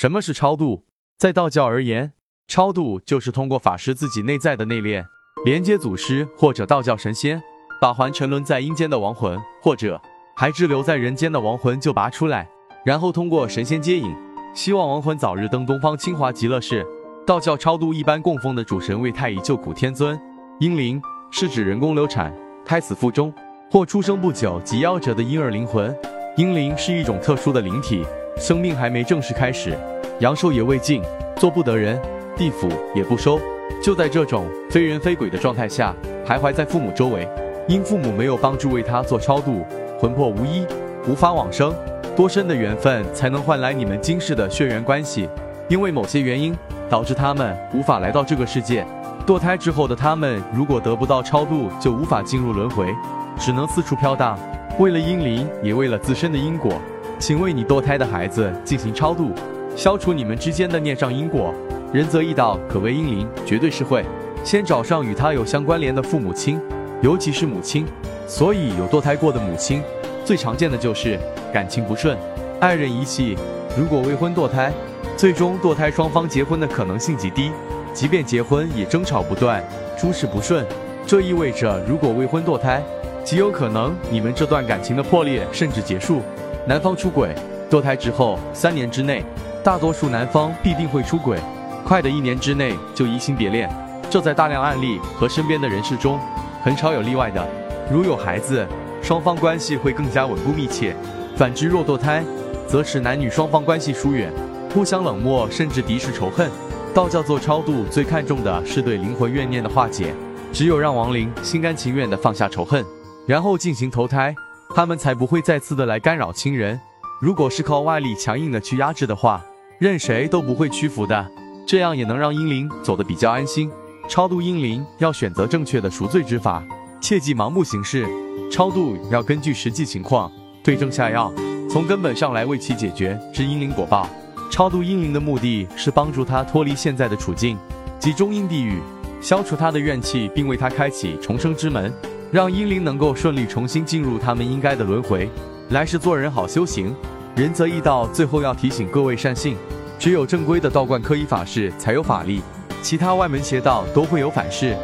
什么是超度？在道教而言，超度就是通过法师自己内在的内敛，连接祖师或者道教神仙，把还沉沦在阴间的亡魂，或者还滞留在人间的亡魂就拔出来，然后通过神仙接引，希望亡魂早日登东方清华极乐世。道教超度一般供奉的主神为太乙救苦天尊，婴灵是指人工流产、胎死腹中或出生不久即夭折的婴儿灵魂。婴灵是一种特殊的灵体，生命还没正式开始，阳寿也未尽，做不得人，地府也不收。就在这种非人非鬼的状态下，徘徊在父母周围，因父母没有帮助为他做超度，魂魄无依，无法往生。多深的缘分才能换来你们今世的血缘关系？因为某些原因。导致他们无法来到这个世界。堕胎之后的他们，如果得不到超度，就无法进入轮回，只能四处飘荡。为了阴灵，也为了自身的因果，请为你堕胎的孩子进行超度，消除你们之间的孽障因果。仁泽义道，可为英灵，绝对是会先找上与他有相关联的父母亲，尤其是母亲。所以有堕胎过的母亲，最常见的就是感情不顺，爱人遗弃。如果未婚堕胎，最终堕胎双方结婚的可能性极低，即便结婚也争吵不断，诸事不顺。这意味着，如果未婚堕胎，极有可能你们这段感情的破裂甚至结束。男方出轨，堕胎之后三年之内，大多数男方必定会出轨，快的一年之内就移情别恋。这在大量案例和身边的人士中，很少有例外的。如有孩子，双方关系会更加稳固密切；反之，若堕胎，则使男女双方关系疏远。互相冷漠，甚至敌视仇恨。道教做超度最看重的是对灵魂怨念的化解，只有让亡灵心甘情愿地放下仇恨，然后进行投胎，他们才不会再次的来干扰亲人。如果是靠外力强硬的去压制的话，任谁都不会屈服的。这样也能让阴灵走得比较安心。超度阴灵要选择正确的赎罪之法，切忌盲目行事。超度要根据实际情况对症下药，从根本上来为其解决之阴灵果报。超度阴灵的目的是帮助他脱离现在的处境，即中阴地狱，消除他的怨气，并为他开启重生之门，让英灵能够顺利重新进入他们应该的轮回，来世做人好修行。仁则义道，最后要提醒各位善信，只有正规的道观科仪法事才有法力，其他外门邪道都会有反噬。